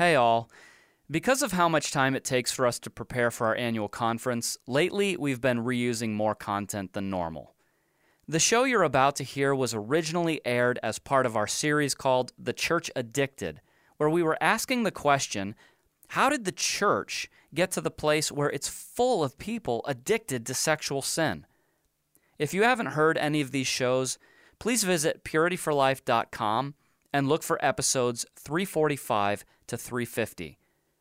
Hey all. Because of how much time it takes for us to prepare for our annual conference, lately we've been reusing more content than normal. The show you're about to hear was originally aired as part of our series called The Church Addicted, where we were asking the question how did the church get to the place where it's full of people addicted to sexual sin? If you haven't heard any of these shows, please visit purityforlife.com and look for episodes 345 to 350.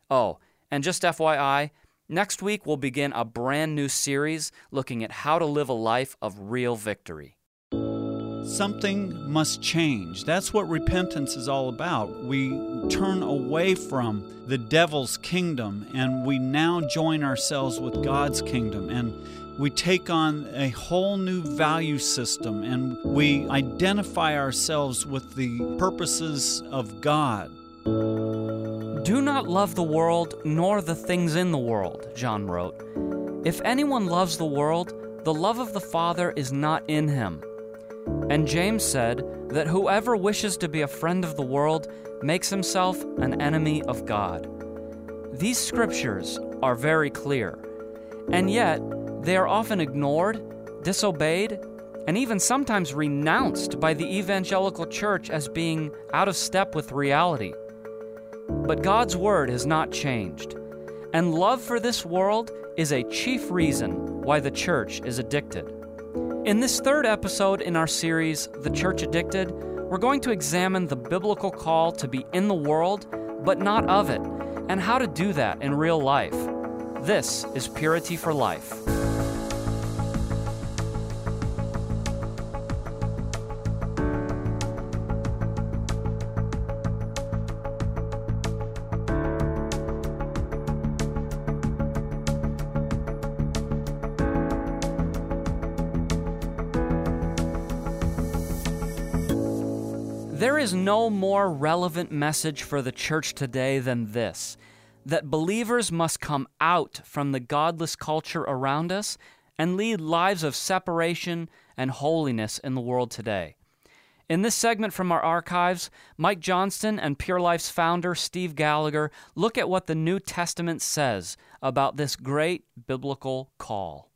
Oh, and just FYI, next week we'll begin a brand new series looking at how to live a life of real victory. Something must change. That's what repentance is all about. We turn away from the devil's kingdom and we now join ourselves with God's kingdom. And we take on a whole new value system and we identify ourselves with the purposes of God. Do not love the world nor the things in the world, John wrote. If anyone loves the world, the love of the Father is not in him. And James said that whoever wishes to be a friend of the world makes himself an enemy of God. These scriptures are very clear, and yet they are often ignored, disobeyed, and even sometimes renounced by the evangelical church as being out of step with reality. But God's Word has not changed, and love for this world is a chief reason why the church is addicted. In this third episode in our series, The Church Addicted, we're going to examine the biblical call to be in the world, but not of it, and how to do that in real life. This is Purity for Life. More relevant message for the church today than this that believers must come out from the godless culture around us and lead lives of separation and holiness in the world today. In this segment from our archives, Mike Johnston and Pure Life's founder, Steve Gallagher, look at what the New Testament says about this great biblical call.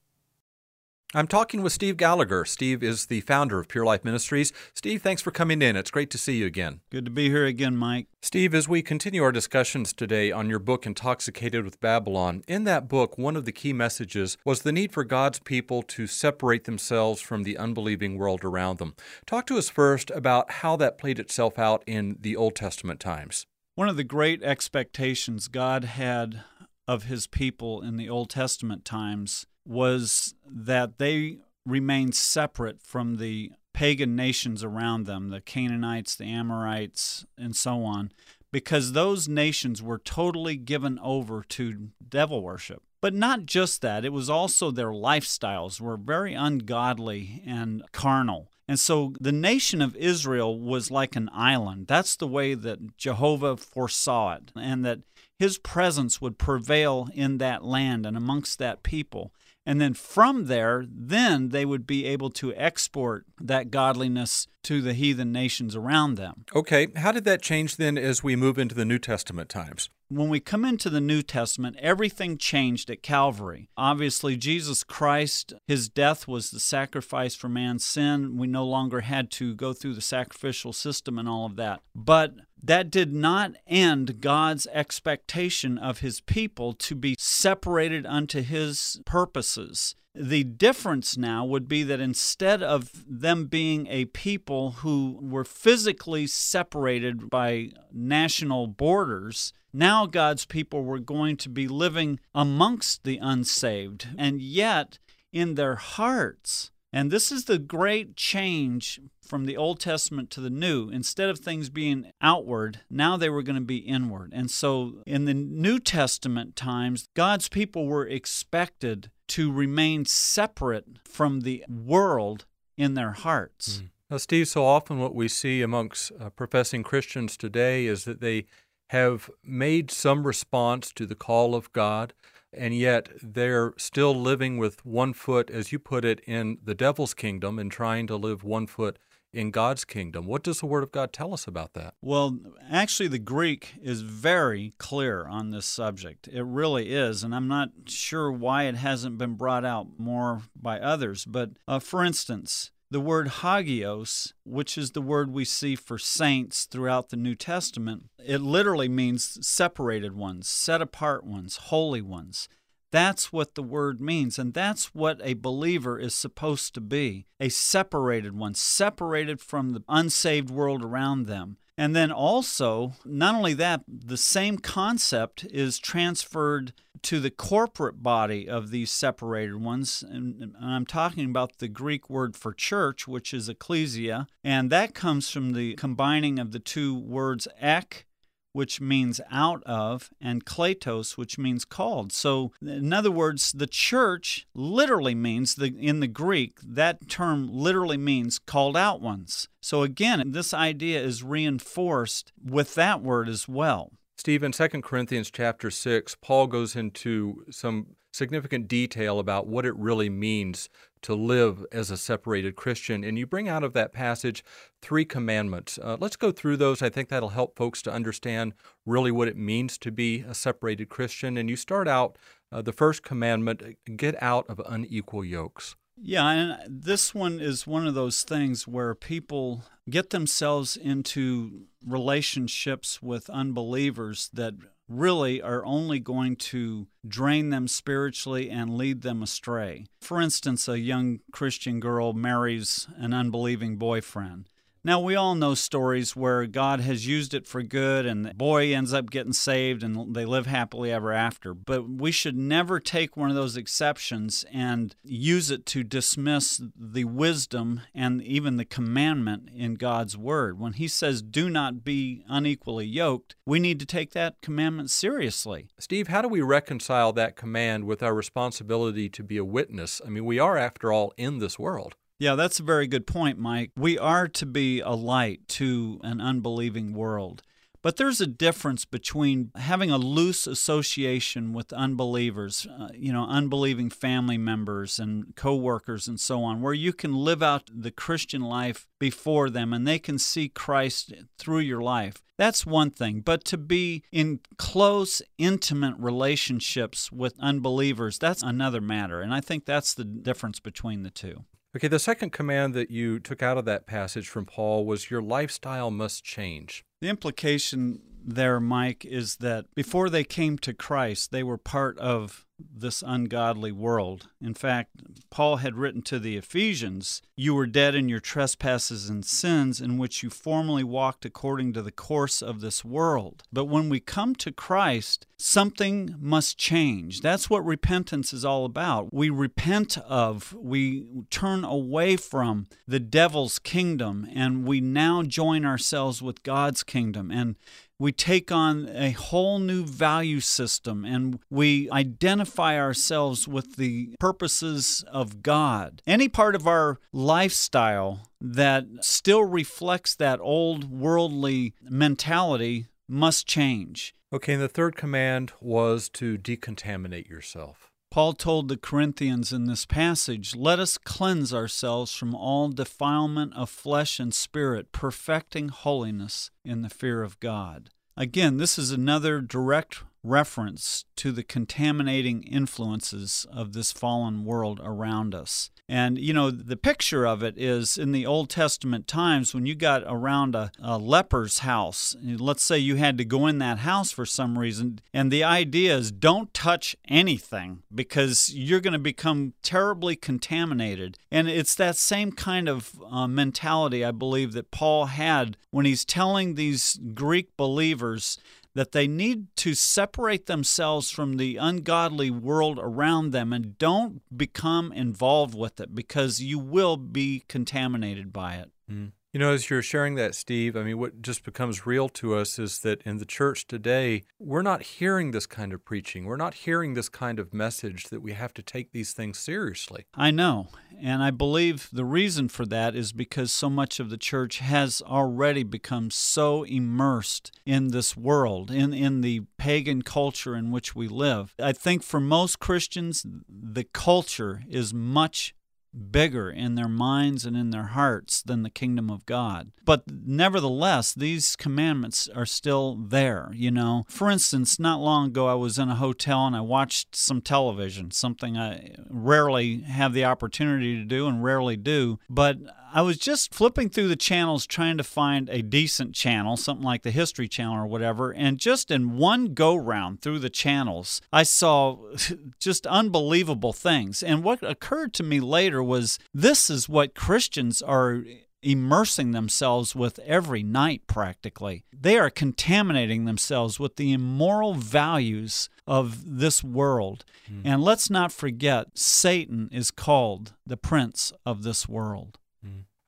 I'm talking with Steve Gallagher. Steve is the founder of Pure Life Ministries. Steve, thanks for coming in. It's great to see you again. Good to be here again, Mike. Steve, as we continue our discussions today on your book, Intoxicated with Babylon, in that book, one of the key messages was the need for God's people to separate themselves from the unbelieving world around them. Talk to us first about how that played itself out in the Old Testament times. One of the great expectations God had of his people in the Old Testament times was that they remained separate from the pagan nations around them, the Canaanites, the Amorites, and so on, because those nations were totally given over to devil worship. But not just that, it was also their lifestyles were very ungodly and carnal. And so the nation of Israel was like an island. That's the way that Jehovah foresaw it, and that his presence would prevail in that land and amongst that people. And then from there, then they would be able to export that godliness to the heathen nations around them. Okay, how did that change then as we move into the New Testament times? When we come into the New Testament, everything changed at Calvary. Obviously, Jesus Christ, his death was the sacrifice for man's sin. We no longer had to go through the sacrificial system and all of that. But that did not end God's expectation of his people to be separated unto his purposes. The difference now would be that instead of them being a people who were physically separated by national borders, now God's people were going to be living amongst the unsaved, and yet in their hearts. And this is the great change from the Old Testament to the New. Instead of things being outward, now they were going to be inward. And so in the New Testament times, God's people were expected to remain separate from the world in their hearts. Mm. Now, Steve, so often what we see amongst uh, professing Christians today is that they have made some response to the call of God, and yet they're still living with one foot, as you put it, in the devil's kingdom and trying to live one foot in God's kingdom. What does the Word of God tell us about that? Well, actually, the Greek is very clear on this subject. It really is, and I'm not sure why it hasn't been brought out more by others. But uh, for instance, the word hagios, which is the word we see for saints throughout the New Testament, it literally means separated ones, set apart ones, holy ones. That's what the word means, and that's what a believer is supposed to be a separated one, separated from the unsaved world around them. And then also, not only that, the same concept is transferred to the corporate body of these separated ones. And I'm talking about the Greek word for church, which is ecclesia. And that comes from the combining of the two words ek which means out of, and kletos, which means called. So, in other words, the church literally means, the, in the Greek, that term literally means called out ones. So, again, this idea is reinforced with that word as well. Steve, in 2 Corinthians chapter 6, Paul goes into some significant detail about what it really means to live as a separated Christian. And you bring out of that passage three commandments. Uh, let's go through those. I think that'll help folks to understand really what it means to be a separated Christian. And you start out uh, the first commandment get out of unequal yokes. Yeah, and this one is one of those things where people get themselves into relationships with unbelievers that really are only going to drain them spiritually and lead them astray. For instance, a young Christian girl marries an unbelieving boyfriend. Now, we all know stories where God has used it for good and the boy ends up getting saved and they live happily ever after. But we should never take one of those exceptions and use it to dismiss the wisdom and even the commandment in God's Word. When He says, do not be unequally yoked, we need to take that commandment seriously. Steve, how do we reconcile that command with our responsibility to be a witness? I mean, we are, after all, in this world. Yeah, that's a very good point, Mike. We are to be a light to an unbelieving world. But there's a difference between having a loose association with unbelievers, uh, you know, unbelieving family members and coworkers and so on, where you can live out the Christian life before them and they can see Christ through your life. That's one thing. But to be in close, intimate relationships with unbelievers, that's another matter. And I think that's the difference between the two. Okay, the second command that you took out of that passage from Paul was your lifestyle must change. The implication there, Mike, is that before they came to Christ, they were part of this ungodly world. In fact, Paul had written to the Ephesians, You were dead in your trespasses and sins, in which you formerly walked according to the course of this world. But when we come to Christ, something must change. That's what repentance is all about. We repent of, we turn away from the devil's kingdom, and we now join ourselves with God's kingdom. And we take on a whole new value system and we identify ourselves with the purposes of God. Any part of our lifestyle that still reflects that old worldly mentality must change. Okay, and the third command was to decontaminate yourself. Paul told the Corinthians in this passage, Let us cleanse ourselves from all defilement of flesh and spirit, perfecting holiness in the fear of God. Again, this is another direct reference to the contaminating influences of this fallen world around us. And, you know, the picture of it is in the Old Testament times when you got around a, a, leper's house. Let's say you had to go in that house for some reason. And the idea is don't touch anything because you're going to become terribly contaminated. And it's that same kind of uh, mentality, I believe, that Paul had when he's telling these Greek believers that they need to separate themselves from the ungodly world around them and don't become involved with it because you will be contaminated by it. Mm. You know, as you're sharing that, Steve, I mean, what just becomes real to us is that in the church today, we're not hearing this kind of preaching. We're not hearing this kind of message that we have to take these things seriously. I know. And I believe the reason for that is because so much of the church has already become so immersed in this world, in, in the pagan culture in which we live. I think for most Christians, the culture is much bigger in their minds and in their hearts than the kingdom of God. But nevertheless, these commandments are still there, you know. For instance, not long ago I was in a hotel and I watched some television, something I rarely have the opportunity to do and rarely do, but I was just flipping through the channels trying to find a decent channel, something like the History Channel or whatever, and just in one go round through the channels, I saw just unbelievable things. And what occurred to me later was this is what Christians are immersing themselves with every night practically. They are contaminating themselves with the immoral values of this world. Mm. And let's not forget, Satan is called the prince of this world.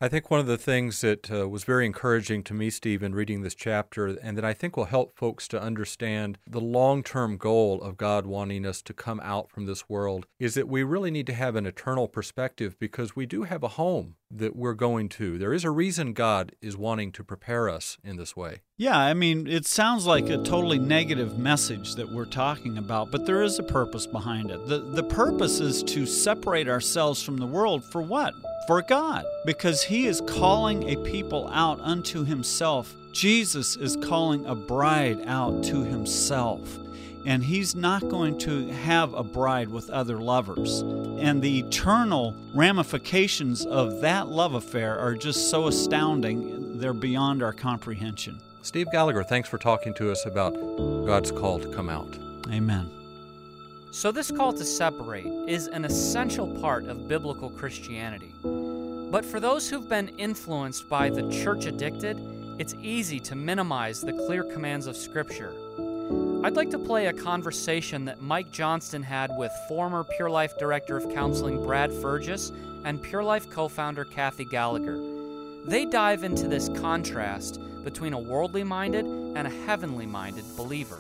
I think one of the things that uh, was very encouraging to me, Steve, in reading this chapter, and that I think will help folks to understand the long term goal of God wanting us to come out from this world, is that we really need to have an eternal perspective because we do have a home that we're going to. There is a reason God is wanting to prepare us in this way. Yeah, I mean, it sounds like a totally negative message that we're talking about, but there is a purpose behind it. The, the purpose is to separate ourselves from the world for what? For God, because He is calling a people out unto Himself. Jesus is calling a bride out to Himself and he's not going to have a bride with other lovers. And the eternal ramifications of that love affair are just so astounding, they're beyond our comprehension. Steve Gallagher, thanks for talking to us about God's call to come out. Amen. So, this call to separate is an essential part of biblical Christianity. But for those who've been influenced by the church addicted, it's easy to minimize the clear commands of Scripture I'd like to play a conversation that Mike Johnston had with former Pure Life Director of Counseling Brad Fergus and Pure Life co founder Kathy Gallagher. They dive into this contrast between a worldly minded and a heavenly minded believer.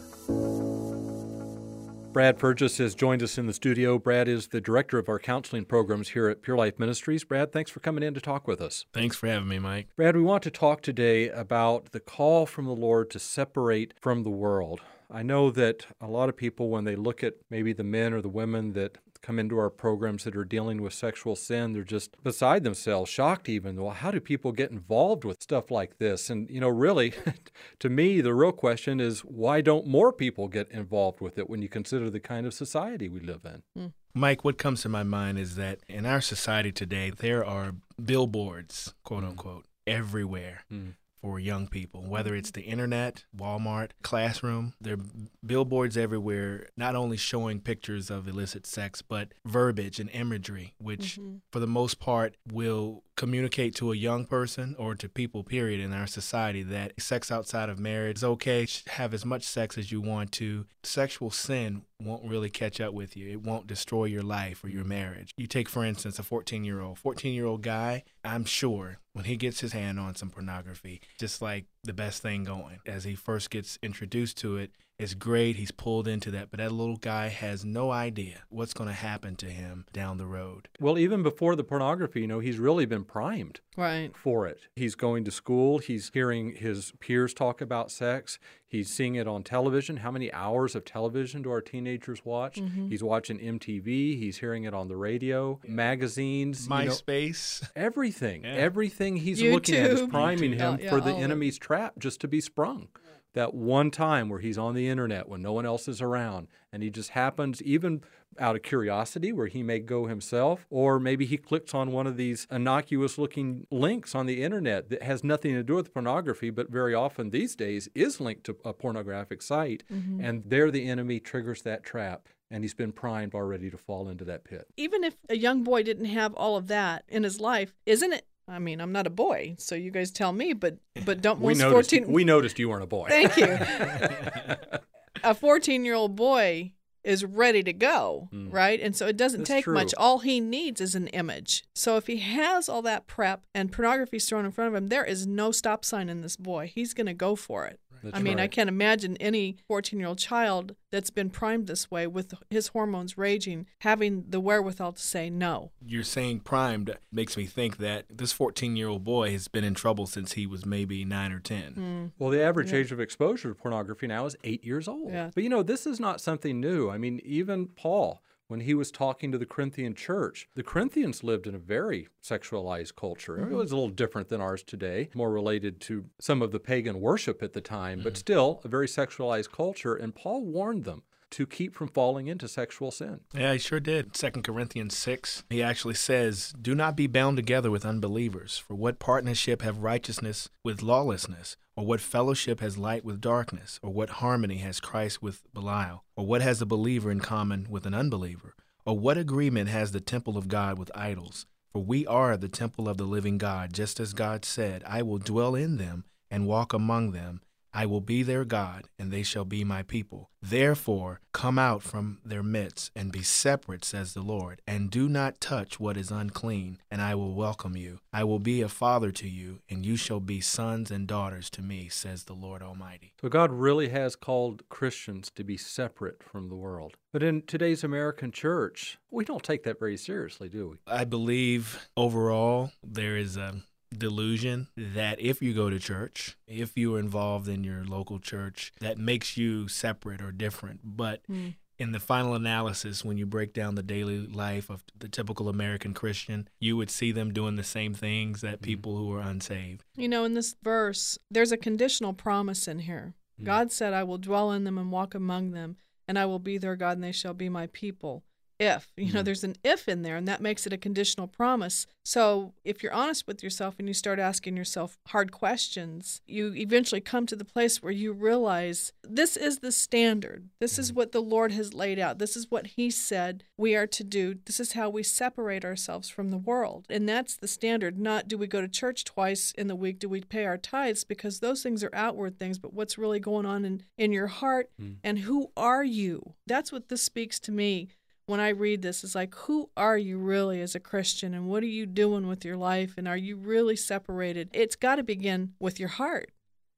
Brad Fergus has joined us in the studio. Brad is the director of our counseling programs here at Pure Life Ministries. Brad, thanks for coming in to talk with us. Thanks for having me, Mike. Brad, we want to talk today about the call from the Lord to separate from the world. I know that a lot of people, when they look at maybe the men or the women that come into our programs that are dealing with sexual sin, they're just beside themselves, shocked even. Well, how do people get involved with stuff like this? And, you know, really, to me, the real question is why don't more people get involved with it when you consider the kind of society we live in? Mm. Mike, what comes to my mind is that in our society today, there are billboards, quote hmm. unquote, everywhere. Mm for young people, whether it's the internet, Walmart, classroom. There are billboards everywhere, not only showing pictures of illicit sex, but verbiage and imagery, which mm-hmm. for the most part will communicate to a young person or to people, period, in our society that sex outside of marriage is okay. Have as much sex as you want to. Sexual sin won't really catch up with you. It won't destroy your life or your marriage. You take, for instance, a 14 year old. 14 year old guy, I'm sure when he gets his hand on some pornography, just like the best thing going. As he first gets introduced to it, it's great. He's pulled into that, but that little guy has no idea what's going to happen to him down the road. Well, even before the pornography, you know, he's really been primed right. for it. He's going to school, he's hearing his peers talk about sex, he's seeing it on television. How many hours of television do our teenagers watch? Mm-hmm. He's watching MTV, he's hearing it on the radio, magazines, MySpace, you know, everything. Yeah. Everything he's YouTube. looking at is priming YouTube. him yeah, for the enemy's trap just to be sprung that one time where he's on the internet when no one else is around and he just happens even out of curiosity where he may go himself or maybe he clicks on one of these innocuous looking links on the internet that has nothing to do with pornography but very often these days is linked to a pornographic site mm-hmm. and there the enemy triggers that trap and he's been primed already to fall into that pit. Even if a young boy didn't have all of that in his life, isn't it I mean, I'm not a boy, so you guys tell me, but but don't we noticed, 14 We noticed you weren't a boy. Thank you. a 14-year-old boy is ready to go, mm. right? And so it doesn't That's take true. much. All he needs is an image. So if he has all that prep and pornography's thrown in front of him, there is no stop sign in this boy. He's going to go for it. That's I mean, right. I can't imagine any 14 year old child that's been primed this way with his hormones raging having the wherewithal to say no. You're saying primed makes me think that this 14 year old boy has been in trouble since he was maybe nine or 10. Mm. Well, the average yeah. age of exposure to pornography now is eight years old. Yeah. But you know, this is not something new. I mean, even Paul when he was talking to the Corinthian church. The Corinthians lived in a very sexualized culture. Mm-hmm. It was a little different than ours today, more related to some of the pagan worship at the time, mm-hmm. but still a very sexualized culture. And Paul warned them to keep from falling into sexual sin. Yeah, he sure did. Second Corinthians 6, he actually says, Do not be bound together with unbelievers, for what partnership have righteousness with lawlessness? Or what fellowship has light with darkness? Or what harmony has Christ with Belial? Or what has a believer in common with an unbeliever? Or what agreement has the temple of God with idols? For we are the temple of the living God, just as God said, I will dwell in them and walk among them, I will be their God, and they shall be my people. Therefore, come out from their midst and be separate, says the Lord, and do not touch what is unclean, and I will welcome you. I will be a father to you, and you shall be sons and daughters to me, says the Lord Almighty. So, God really has called Christians to be separate from the world. But in today's American church, we don't take that very seriously, do we? I believe overall there is a delusion that if you go to church, if you are involved in your local church, that makes you separate or different. But mm. in the final analysis, when you break down the daily life of the typical American Christian, you would see them doing the same things that hmm. people who are unsaved. You know, in this verse, there's a conditional promise in here. Mm. God said, I will dwell in them and walk among them, and I will be their God, and they shall be my people if. You know, mm there's an if in there, and that makes it a conditional promise. So if you're honest with yourself and you start asking yourself hard questions, you eventually come to the place where you realize this is the standard. This is mm-hmm. what the Lord has laid out. This is what He said we are to do. This is how we separate ourselves from the world. And that's the standard. Not do we go to church twice in the week? Do we pay our tithes? Because those things are outward things, but what's really going on in, in your heart mm. and who are you? That's what this speaks to me when I read this is like, who are you really as a Christian and what are you doing with your life and are you really separated? It's got to begin with your heart.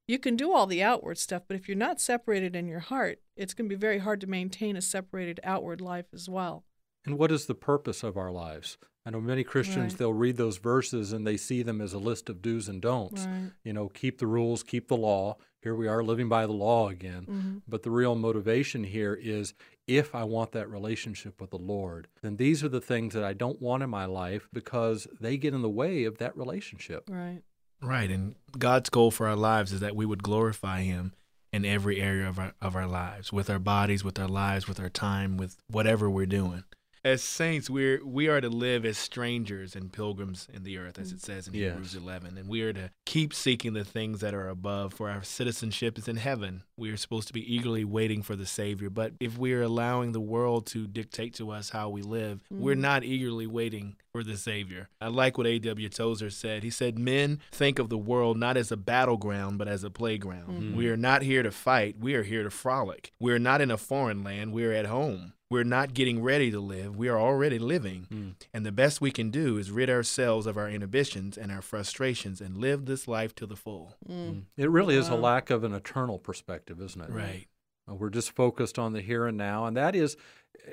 You can do all the outward stuff, but if you're not separated in your heart, it's going to be very hard to maintain a separated outward life as well. And what is the purpose of our lives? I know many Christians, right. they'll read those verses and they see them as a list of do's and don'ts. Right. You know, keep the rules, keep the law. Here we are living by the law again. Mm-hmm. But the real motivation here is if I want that relationship with the Lord, then these are the things that I don't want in my life because they get in the way of that relationship. Right. Right. And God's goal for our lives is that we would glorify Him in every area of our, of our lives, with our bodies, with our lives, with our time, with whatever we're doing as saints, we're we are to live as strangers and pilgrims in the earth, as it says in yes. Hebrews 11, and we are to keep seeking the things that are above. For our citizenship is in heaven. We are supposed to be eagerly waiting for the Savior. But if we are allowing the world to dictate to us how we live, mm. we're not eagerly waiting for the Savior. I like what A.W. Tozer said. He said, "Men think of the world not as a battleground, but as a playground. Mm-hmm. We are not here to fight. We are here to frolic. We are not in a foreign land. We are at home." We're not getting ready to live. We are already living. Mm. And the best we can do is rid ourselves of our inhibitions and our frustrations and live this life to the full. Mm. It really wow. is a lack of an eternal perspective, isn't it? Right. Uh, we're just focused on the here and now. And that is,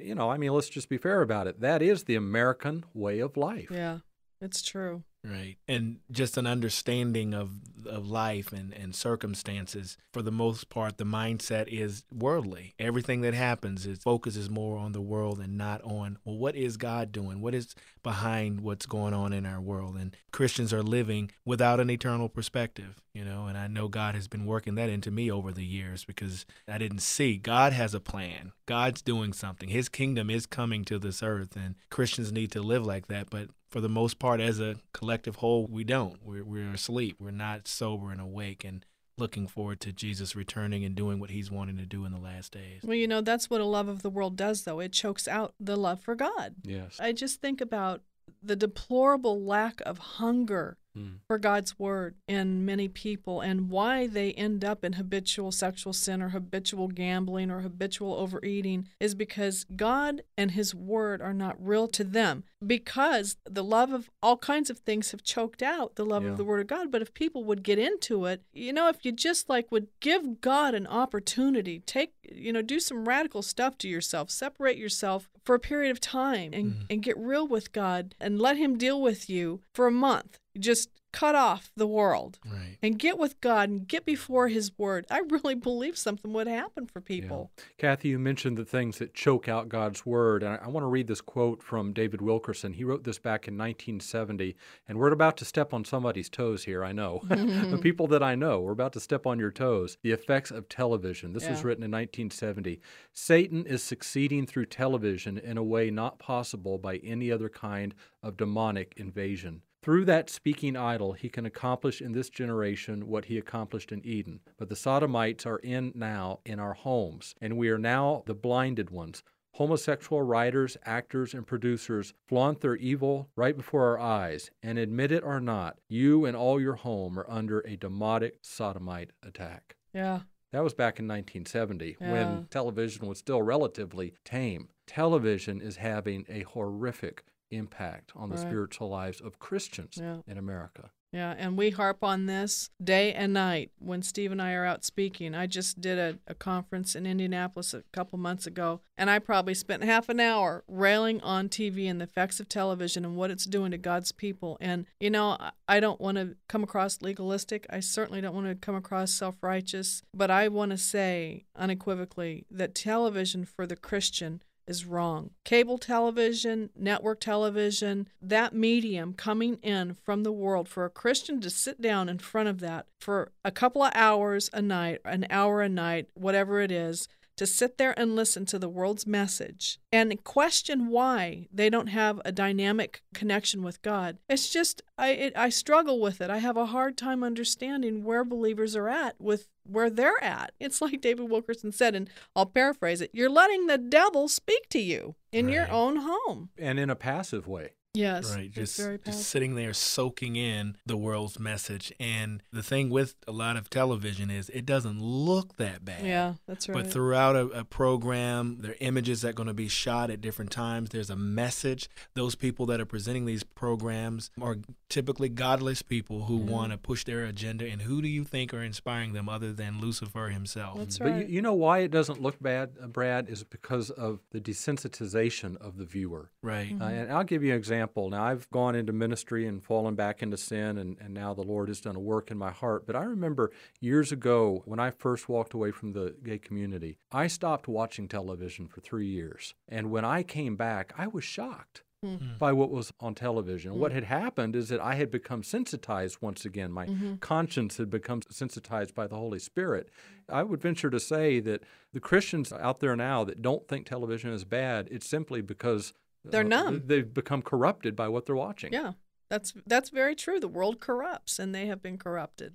you know, I mean, let's just be fair about it. That is the American way of life. Yeah, it's true. Right. And just an understanding of, of life and, and circumstances. For the most part, the mindset is worldly. Everything that happens is focuses more on the world and not on, well, what is God doing? What is behind what's going on in our world? And Christians are living without an eternal perspective, you know, and I know God has been working that into me over the years because I didn't see God has a plan. God's doing something. His kingdom is coming to this earth and Christians need to live like that. But for the most part, as a collective whole, we don't. We're, we're asleep. We're not sober and awake and looking forward to Jesus returning and doing what he's wanting to do in the last days. Well, you know, that's what a love of the world does, though. It chokes out the love for God. Yes. I just think about the deplorable lack of hunger mm. for God's word in many people and why they end up in habitual sexual sin or habitual gambling or habitual overeating is because God and his word are not real to them because the love of all kinds of things have choked out the love yeah. of the word of God but if people would get into it you know if you just like would give God an opportunity take you know do some radical stuff to yourself separate yourself for a period of time and, mm. and get real with God and let him deal with you for a month just cut off the world Right. and get with God and get before His Word, I really believe something would happen for people. Yeah. Kathy, you mentioned the things that choke out God's word. And I, I want to read this quote from David Wilkerson. He wrote this back in 1970. And we're about to step on somebody's toes here, I know. the people that I know, we're about to step on your toes. The effects of television. This was written in 1970. Satan is succeeding through television in a way not possible by any other kind of demonic invasion. Through that speaking idol, he can accomplish in this generation what he accomplished in Eden. But the Sodomites are in now in our homes, and we are now the blinded ones. Homosexual writers, actors, and producers flaunt their evil right before our eyes, and admit it or not, you and all your home are under a demonic sodomite attack. Yeah. That was back in 1970 Yeah. when television was still relatively tame. Television is having a horrific impact on the Right. spiritual lives of Christians Yeah. in America. Yeah, and we harp on this day and night when Steve and I are out speaking. I just did a, a conference in Indianapolis a couple months ago, and I probably spent half an hour railing on TV and the effects of television and what it's doing to God's people. And, you know, I- I don't want to come across legalistic. I certainly don't want to come across self righteous, but I want to say unequivocally that television for the Christian is wrong. Cable television, network television, that medium coming in from the world for a Christian to sit down in front of that for a couple of hours a night, an hour a night, whatever it is, to sit there and listen to the world's message and question why they don't have a dynamic connection with God. It's just I it, I struggle with it. I have a hard time understanding where believers are at with where they're at. It's like David Wilkerson said, and I'll paraphrase it: "You're letting the devil speak to you in your own home." And in a passive way. Yes, Right, it's just, very just sitting there soaking in the world's message. And the thing with a lot of television is it doesn't look that bad. Yeah, that's right. But throughout a, a program, there are images that are going to be shot at different times. There's a message. Those people that are presenting these programs are typically godless people who Yeah. want to push their agenda. And who do you think are inspiring them other than Lucifer himself? That's right. But you, you know why it doesn't look bad, uh, Brad, is because of the desensitization of the viewer. Right. Mm-hmm. Uh, and I'll give you an example. Now, I've gone into ministry and fallen back into sin, and, and now the Lord has done a work in my heart. But I remember years ago when I first walked away from the gay community, I stopped watching television for three years. And when I came back, I was shocked Mm. by what was on television. What had happened is that I had become sensitized once again. My Mm-hmm. conscience had become sensitized by the Holy Spirit. I would venture to say that the Christians out there now that don't think television is bad, it's simply because They're numb. They've become corrupted by what they're watching. yeah, that's that's very true. The world corrupts, and they have been corrupted.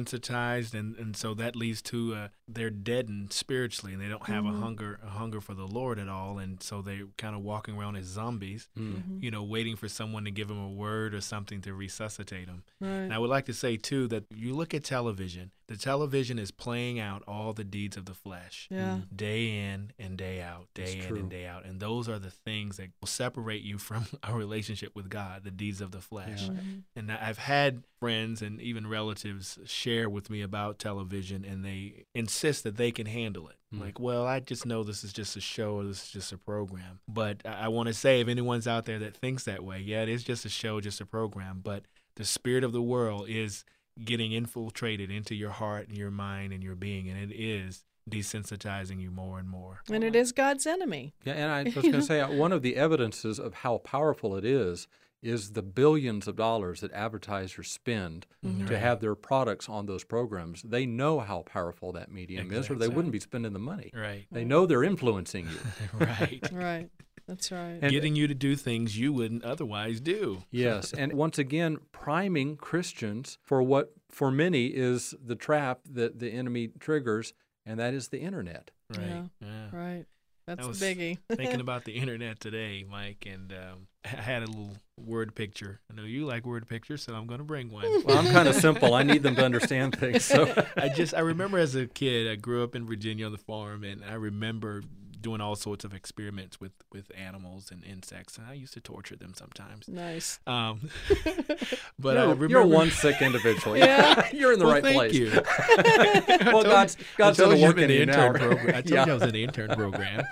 desensitized and, and so that leads to uh, they're deadened spiritually and they don't have Mm-hmm. a hunger a hunger for the lord at all and so they're kind of walking around as zombies Mm-hmm. you know waiting for someone to give them a word or something to resuscitate them Right. and i would like to say too that you look at television the television is playing out all the deeds of the flesh Yeah. day in and day out day That's in true. and day out and those are the things that will separate you from a relationship with god the deeds of the flesh Yeah. and I- I've had friends and even relatives share with me about television, and they insist that they can handle it. Mm. Like, well, I just know this is just a show or this is just a program. But I, I want to say, if anyone's out there that thinks that way, yeah, it is just a show, just a program. But the spirit of the world is getting infiltrated into your heart and your mind and your being, and it is desensitizing you more and more. And it is God's enemy. Yeah, and I was going to say uh, one of the evidences of how powerful it is is the billions of dollars that advertisers spend Mm-hmm. to Right. have their products on those programs. They know how powerful that medium is, or they wouldn't be spending the money. Right. They know they're influencing you. right. Right. That's right. And- Getting you to do things you wouldn't otherwise do. Yes, and once again, priming Christians for what for many is the trap that the enemy triggers, and that is the internet. Right. Yeah. yeah. right. That's was the biggie. thinking about the internet today, Mike, and um, I had a little word picture. I know you like word pictures, so I'm going to bring one. Well, I'm kind of simple. I need them to understand things. So I just I remember as a kid, I grew up in Virginia on the farm, and I remember doing all sorts of experiments with with animals and insects, and I used to torture them sometimes. nice. Um, but I you're, remember you're one sick individual. Yeah. you're in the Well, right thank place. you. well, God's God's I done told you work in the you now. intern program. I told Yeah. you I was in the intern program.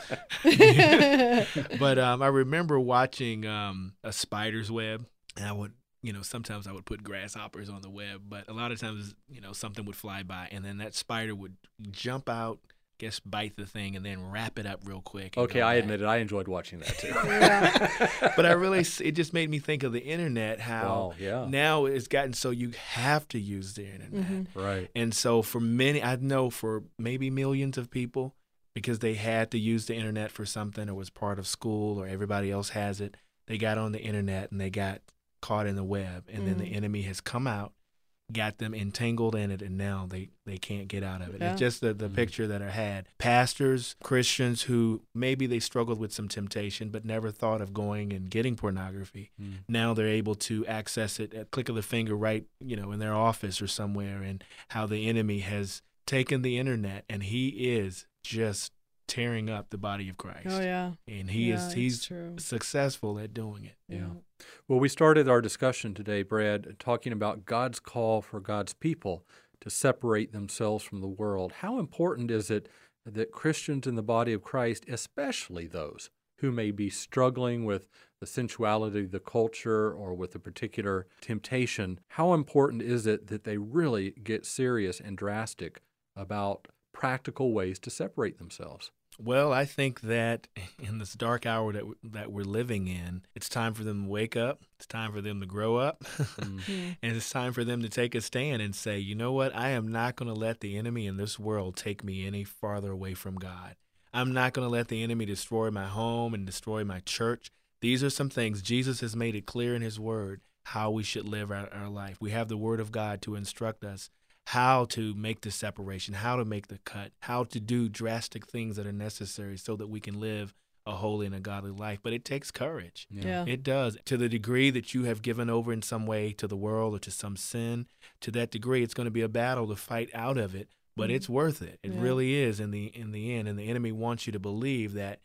but um, I remember watching um, a spider's web, and I would you know, sometimes I would put grasshoppers on the web, but a lot of times, you know, something would fly by and then that spider would jump out, guess bite the thing and then wrap it up real quick. Okay, I admit it. I enjoyed watching that too. but I really, it just made me think of the internet, how yeah. now it's gotten so you have to use the internet. Mm-hmm. Right. And so for many, I know for maybe millions of people, because they had to use the internet for something or was part of school or everybody else has it, they got on the internet and they got caught in the web, and mm. then the mm. enemy has come out, got them entangled in it, and now they they can't get out of it. Yeah. It's just the the mm. picture that I had. Pastors, Christians who maybe they struggled with some temptation, but never thought of going and getting pornography. Mm. Now they're able to access it at click of the finger, right, you know, in their office or somewhere, and how the enemy has taken the internet and he is just tearing up the body of Christ. Oh yeah. And he yeah, is he's successful at doing it. Yeah. Well, we started our discussion today, Brad, talking about God's call for God's people to separate themselves from the world. How important is it that Christians in the body of Christ, especially those who may be struggling with the sensuality of the culture or with a particular temptation, how important is it that they really get serious and drastic about practical ways to separate themselves? Well, I think that in this dark hour that that we're living in, it's time for them to wake up. It's time for them to grow up, mm-hmm. and it's time for them to take a stand and say, "You know what? I am not going to let the enemy in this world take me any farther away from God. I'm not going to let the enemy destroy my home and destroy my church. These are some things Jesus has made it clear in His Word how we should live our, our life. We have the Word of God to instruct us how to make the separation, how to make the cut, how to do drastic things that are necessary so that we can live a holy and a godly life. But it takes courage. Yeah. yeah. It does. To the degree that you have given over in some way to the world or to some sin, to that degree, it's going to be a battle to fight out of it. But mm-hmm. it's worth it. It yeah. really is in the in the end. And the enemy wants you to believe that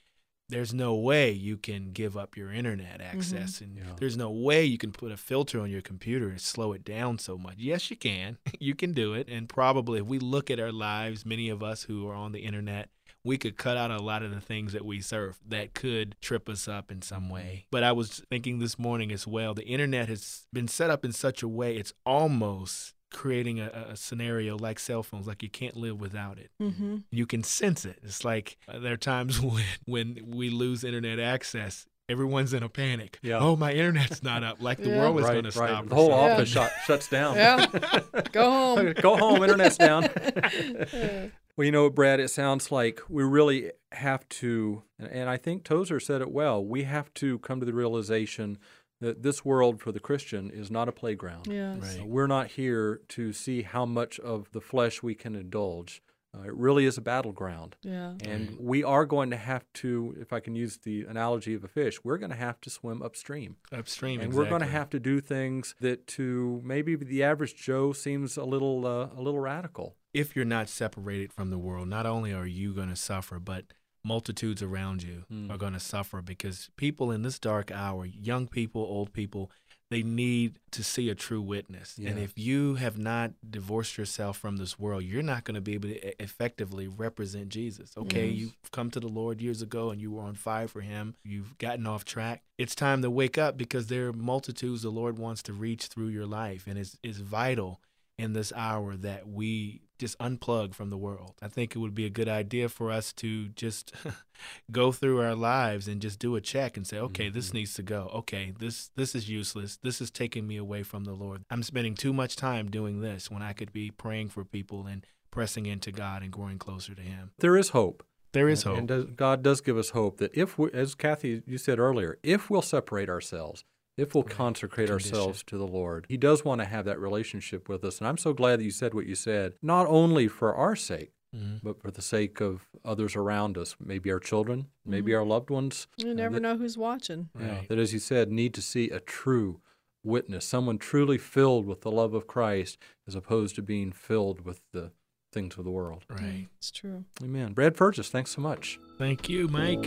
there's no way you can give up your internet mm-hmm. access mm-hmm. and yeah. there's no way you can put a filter on your computer and slow it down so much yes you can you can do it and probably if we look at our lives many of us who are on the internet we could cut out a lot of the things that we surf that could trip us up in some way mm-hmm. but i was thinking this morning as well the internet has been set up in such a way it's almost creating a, a, scenario like cell phones, like you can't live without it. Mm-hmm. You can sense it. It's like uh, there are times when when we lose internet access. Everyone's in a panic. Yeah. Oh, my internet's not up. Like the yeah. world is right, going to stop. The whole office shut, shuts down. Yeah. Go home. Go home. Internet's down. well, you know, Brad, it sounds like we really have to, and I think Tozer said it well. We have to come to the realization that this world for the Christian is not a playground. Yes. Right. we're not here to see how much of the flesh we can indulge. Uh, it really is a battleground. Yeah. And we are going to have to, if I can use the analogy of a fish, we're going to have to swim upstream. Upstream, and exactly. we're going to have to do things that to maybe the average Joe seems a little uh, a little radical. If you're not separated from the world, not only are you going to suffer, but multitudes around you mm. are going to suffer because people in this dark hour, young people, old people, they need to see a true witness. And if you have not divorced yourself from this world, you're not going to be able to effectively represent Jesus. Okay, yes. you've come to the Lord years ago and you were on fire for him. You've gotten off track. It's time to wake up because there are multitudes the Lord wants to reach through your life and it's, it's vital in this hour that we just unplug from the world. I think it would be a good idea for us to just go through our lives and just do a check and say, okay, mm-hmm. this needs to go. Okay, this this is useless. This is taking me away from the Lord. I'm spending too much time doing this when I could be praying for people and pressing into God and growing closer to Him. There is hope. There is hope. And does, God does give us hope that if we, as Kathy you said earlier, if we'll separate ourselves, if we'll right. consecrate ourselves to the Lord. He does want to have that relationship with us. And I'm so glad that you said what you said, not only for our sake, mm-hmm. but for the sake of others around us, maybe our children, mm-hmm. maybe our loved ones. You never that, know who's watching. Yeah, right. that, as you said, need to see a true witness, someone truly filled with the love of Christ, as opposed to being filled with the things of the world. Right. It's true. Amen. Brad Fergus, thanks so much. Thank you, Mike.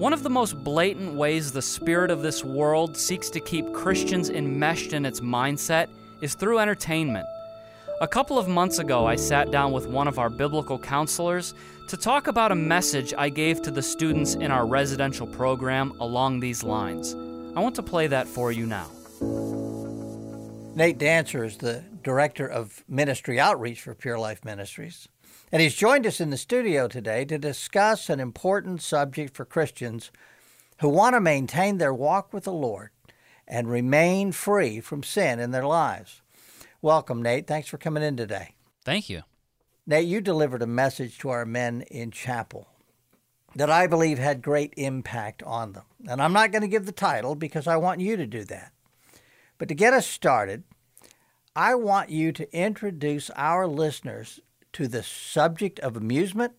One of the most blatant ways the spirit of this world seeks to keep Christians enmeshed in its mindset is through entertainment. A couple of months ago, I sat down with one of our biblical counselors to talk about a message I gave to the students in our residential program along these lines. I want to play that for you now. Nate Dancer is the Director of Ministry Outreach for Pure Life Ministries. And he's joined us in the studio today to discuss an important subject for Christians who want to maintain their walk with the Lord and remain free from sin in their lives. Welcome, Nate. Thanks for coming in today. Thank you. Nate, you delivered a message to our men in chapel that I believe had great impact on them. And I'm not going to give the title because I want you to do that. But to get us started, I want you to introduce our listeners to the subject of amusement,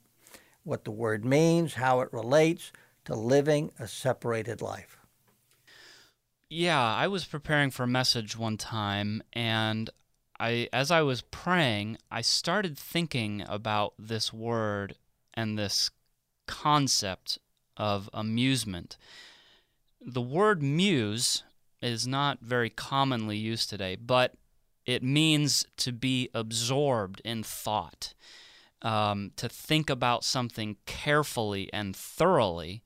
what the word means, how it relates to living a separated life. Yeah, I was preparing for a message one time and I as I was praying, I started thinking about this word and this concept of amusement. The word muse is not very commonly used today, but it means to be absorbed in thought, um, to think about something carefully and thoroughly.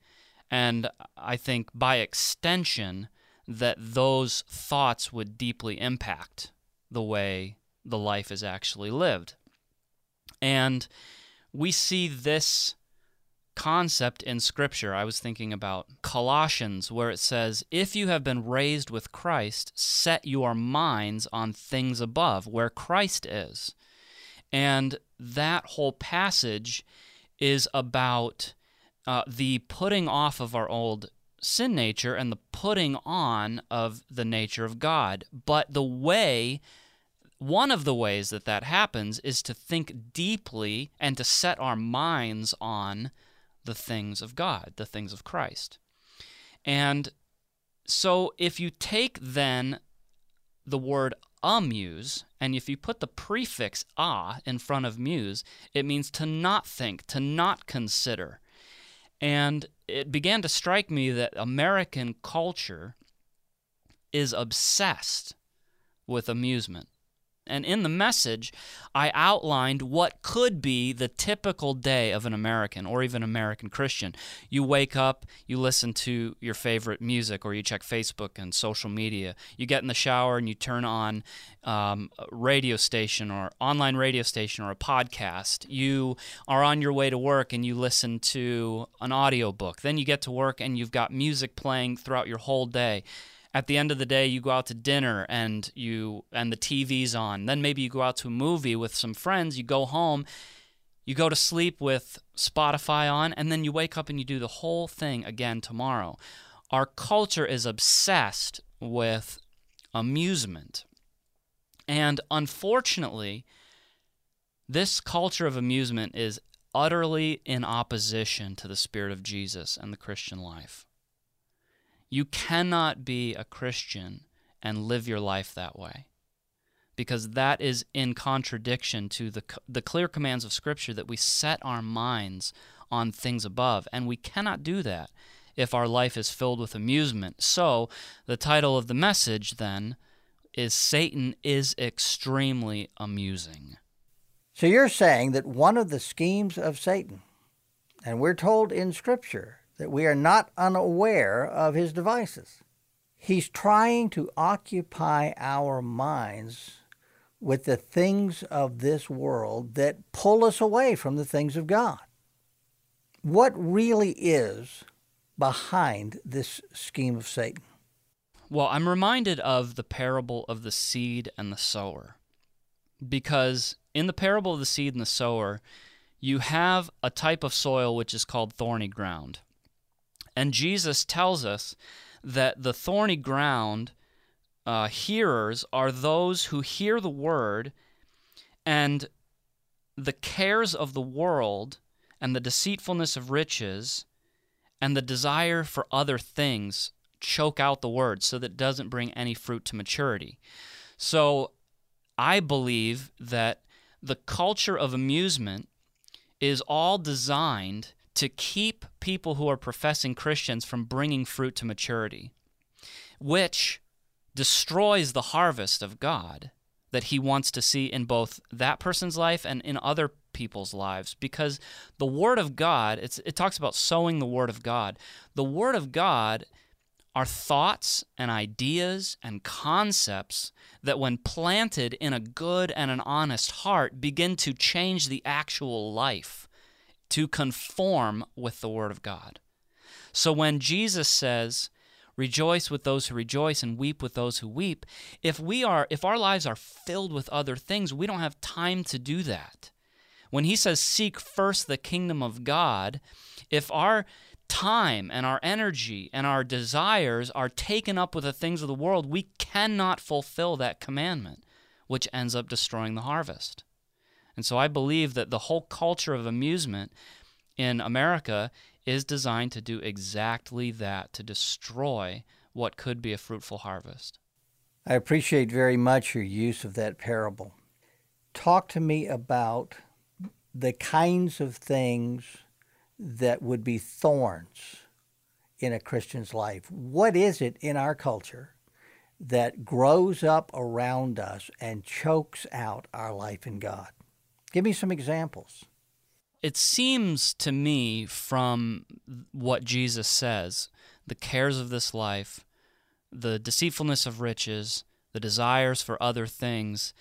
And I think by extension, that those thoughts would deeply impact the way the life is actually lived. And we see this concept in Scripture. I was thinking about Colossians, where it says, If you have been raised with Christ, set your minds on things above, where Christ is. And that whole passage is about uh, the putting off of our old sin nature and the putting on of the nature of God. But the way one of the ways that that happens is to think deeply and to set our minds on the things of God, the things of Christ. And so if you take then the word amuse, and if you put the prefix a in front of muse, it means to not think, to not consider. And it began to strike me that American culture is obsessed with amusement. And in the message, I outlined what could be the typical day of an American or even American Christian. You wake up, you listen to your favorite music, or you check Facebook and social media. You get in the shower and you turn on um, a radio station or online radio station or a podcast. You are on your way to work and you listen to an audiobook. Then you get to work and you've got music playing throughout your whole day at the end of the day you go out to dinner and you and the TV's on. Then maybe you go out to a movie with some friends, you go home, you go to sleep with Spotify on and then you wake up and you do the whole thing again tomorrow. Our culture is obsessed with amusement. And unfortunately, this culture of amusement is utterly in opposition to the spirit of Jesus and the Christian life. You cannot be a Christian and live your life that way because that is in contradiction to the, the clear commands of Scripture that we set our minds on things above. And we cannot do that if our life is filled with amusement. So, the title of the message then is Satan is extremely amusing. So, you're saying that one of the schemes of Satan, and we're told in Scripture that we are not unaware of his devices. He's trying to occupy our minds with the things of this world that pull us away from the things of God. What really is behind this scheme of Satan? Well, I'm reminded of the parable of the seed and the sower. Because in the parable of the seed and the sower, you have a type of soil which is called thorny ground. And Jesus tells us that the thorny ground uh, hearers are those who hear the word and the cares of the world and the deceitfulness of riches and the desire for other things choke out the word so that it doesn't bring any fruit to maturity. So I believe that the culture of amusement is all designed to keep people who are professing Christians from bringing fruit to maturity, which destroys the harvest of God that He wants to see in both that person's life and in other people's lives. Because the Word of God, it talks about sowing the Word of God. The Word of God are thoughts and ideas and concepts that, when planted in a good and an honest heart, begin to change the actual life to conform with the Word of God. So when Jesus says, rejoice with those who rejoice and weep with those who weep if we are if our lives are filled with other things we don't have time to do that when he says seek first the kingdom of god if our time and our energy and our desires are taken up with the things of the world, we cannot fulfill that commandment, which ends up destroying the harvest. And so I believe that the whole culture of amusement in America is designed to do exactly that to destroy what could be a fruitful harvest. I appreciate very much your use of that parable. Talk to me about the kinds of things that would be thorns in a Christian's life. What is it in our culture that grows up around us and chokes out our life in God? Give me some examples. It seems to me from what Jesus says the cares of this life, the deceitfulness of riches, the desires for other things,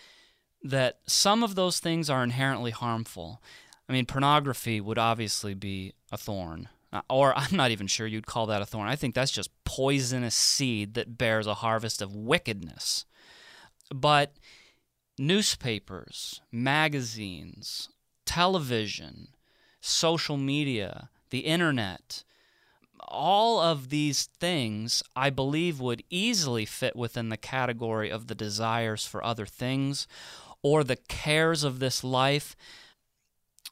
that some of those things are inherently harmful. I mean, pornography would obviously be a thorn. Uh, or I'm not even sure you'd call that a thorn. I think that's just poisonous seed that bears a harvest of wickedness. But newspapers, magazines, television, social media, the internet, all of these things I believe would easily fit within the category of the desires for other things or the cares of this life.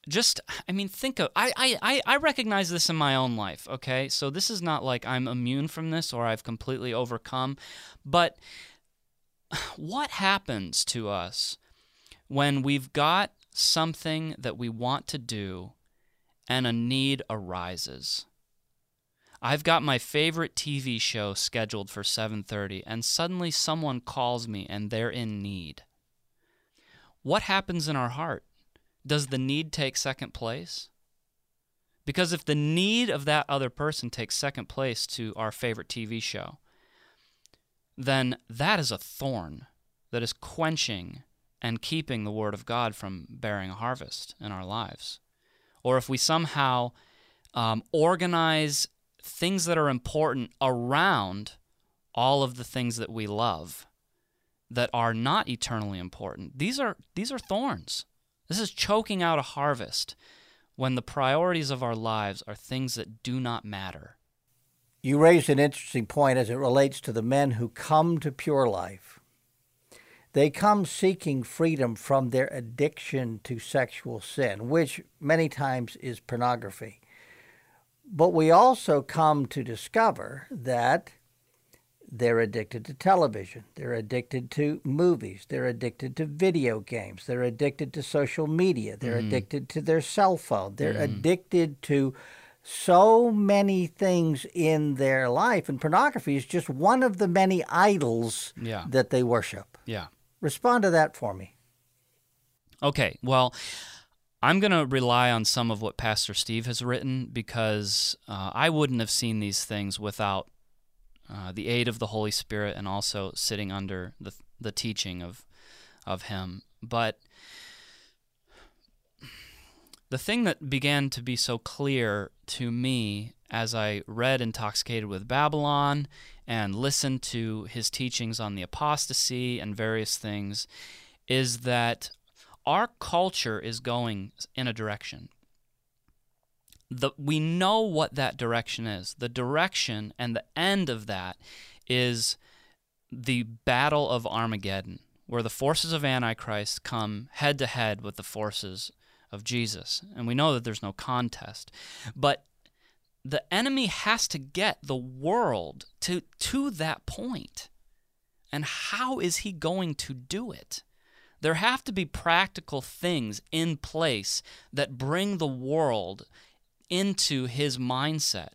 Just i mean think of I, I i recognize this in my own life okay? So this is not like i'm immune from this or i've completely overcome but what happens to us when we've got something that we want to do and a need arises? I've got my favorite tv show scheduled for 7:30 and suddenly someone calls me and they're in need. What happens in our heart? Does the need take second place? Because if the need of that other person takes second place to our favorite TV show, then that is a thorn that is quenching and keeping the Word of God from bearing a harvest in our lives. Or if we somehow um, organize things that are important around all of the things that we love that are not eternally important, these are, these are thorns. This is choking out a harvest when the priorities of our lives are things that do not matter. You raised an interesting point as it relates to the men who come to Pure Life. They come seeking freedom from their addiction to sexual sin, which many times is pornography. But we also come to discover that they're addicted to television. They're addicted to movies. They're addicted to video games. They're addicted to social media. They're mm-hmm. addicted to their cell phone. They're mm-hmm. addicted to so many things in their life. And pornography is just one of the many idols yeah. that they worship. Yeah. Respond to that for me. Okay. Well, I'm going to rely on some of what Pastor Steve has written because uh, I wouldn't have seen these things without uh, the aid of the Holy Spirit and also sitting under the, the teaching of, of Him. But the thing that began to be so clear to me as I read Intoxicated with Babylon and listened to his teachings on the apostasy and various things is that our culture is going in a direction the we know what that direction is. The direction and the end of that is the battle of Armageddon, where the forces of Antichrist come head to head with the forces of Jesus. And we know that there's no contest. But the enemy has to get the world to, to that point. And how is he going to do it? There have to be practical things in place that bring the world into his mindset.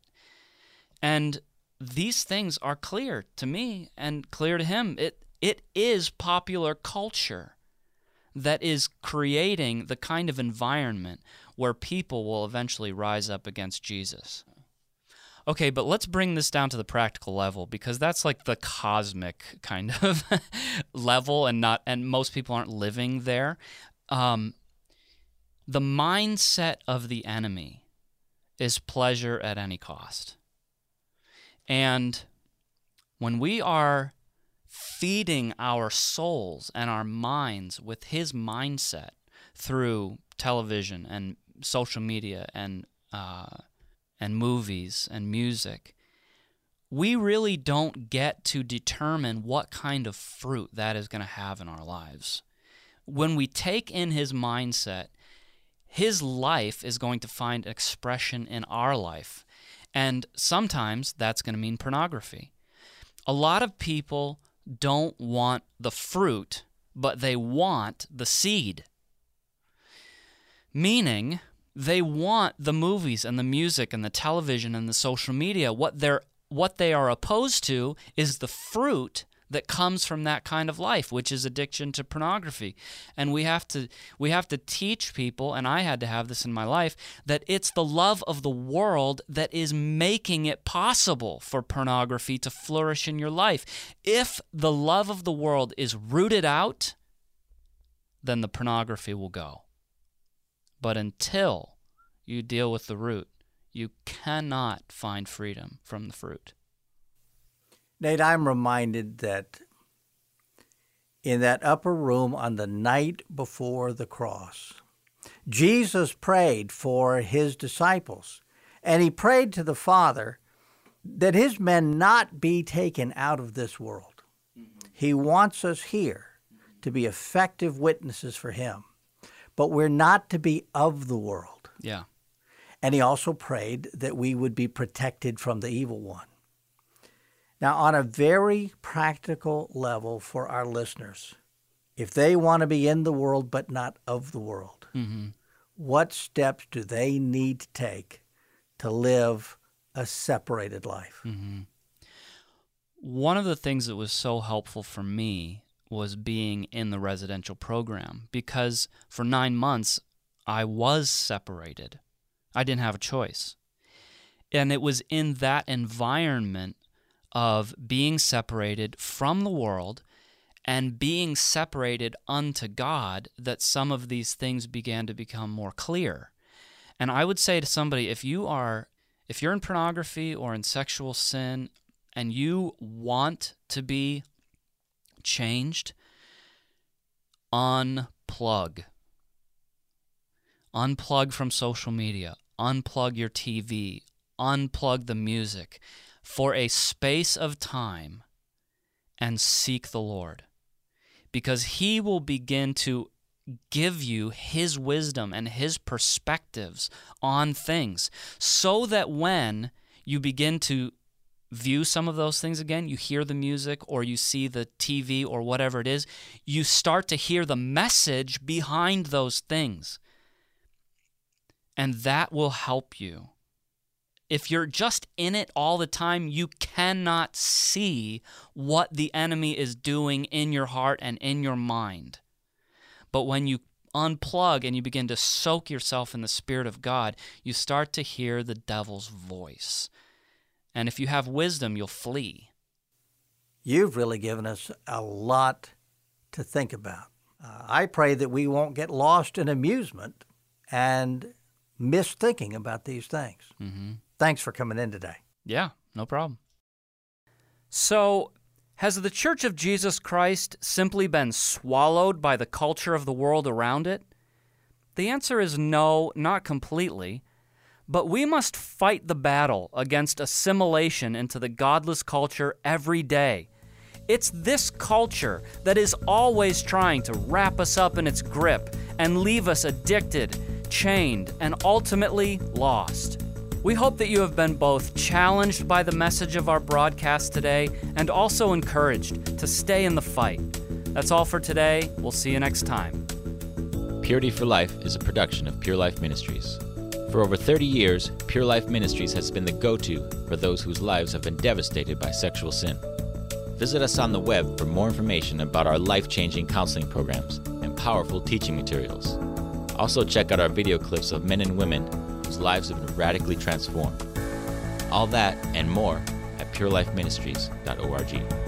And these things are clear to me and clear to him. It it is popular culture that is creating the kind of environment where people will eventually rise up against Jesus. Okay, but let's bring this down to the practical level because that's like the cosmic kind of level, and not and most people aren't living there. Um, the mindset of the enemy is pleasure at any cost, and when we are feeding our souls and our minds with his mindset through television and social media and uh, and movies and music, we really don't get to determine what kind of fruit that is going to have in our lives. When we take in his mindset, his life is going to find expression in our life. And sometimes that's going to mean pornography. A lot of people don't want the fruit, but they want the seed. Meaning, they want the movies and the music and the television and the social media. What they're what they are opposed to is the fruit that comes from that kind of life, which is addiction to pornography. And we have to we have to teach people, and I had to have this in my life, that it's the love of the world that is making it possible for pornography to flourish in your life. If the love of the world is rooted out, then the pornography will go. But until you deal with the root, you cannot find freedom from the fruit. Nate, I'm reminded that in that upper room on the night before the cross, Jesus prayed for his disciples, and he prayed to the Father that his men not be taken out of this world. Mm-hmm. He wants us here to be effective witnesses for him, but we're not to be of the world. Yeah. And he also prayed that we would be protected from the evil one. Now, on a very practical level for our listeners, if they want to be in the world but not of the world, mm-hmm. what steps do they need to take to live a separated life? Mm-hmm. One of the things that was so helpful for me was being in the residential program because for nine months I was separated. I didn't have a choice. And it was in that environment of being separated from the world and being separated unto God that some of these things began to become more clear. And I would say to somebody if you are if you're in pornography or in sexual sin and you want to be changed, unplug. Unplug from social media, unplug your TV, unplug the music for a space of time and seek the Lord. Because He will begin to give you His wisdom and His perspectives on things so that when you begin to view some of those things again, you hear the music or you see the TV or whatever it is, you start to hear the message behind those things. And that will help you if you're just in it all the time, you cannot see what the enemy is doing in your heart and in your mind. But when you unplug and you begin to soak yourself in the Spirit of God, you start to hear the devil's voice. And if you have wisdom, you'll flee. You've really given us a lot to think about. Uh, I pray that we won't get lost in amusement and miss thinking about these things. Mm-hmm. Thanks for coming in today. Yeah, no problem. So, has the Church of Jesus Christ simply been swallowed by the culture of the world around it? The answer is no, not completely. But we must fight the battle against assimilation into the godless culture every day. It's this culture that is always trying to wrap us up in its grip and leave us addicted, chained, and ultimately lost. We hope that you have been both challenged by the message of our broadcast today and also encouraged to stay in the fight. That's all for today. We'll see you next time. Purity for Life is a production of Pure Life Ministries. For over 30 years, Pure Life Ministries has been the go to for those whose lives have been devastated by sexual sin. Visit us on the web for more information about our life changing counseling programs and powerful teaching materials. Also, check out our video clips of men and women whose lives have been radically transformed. All that and more at purelifeministries.org.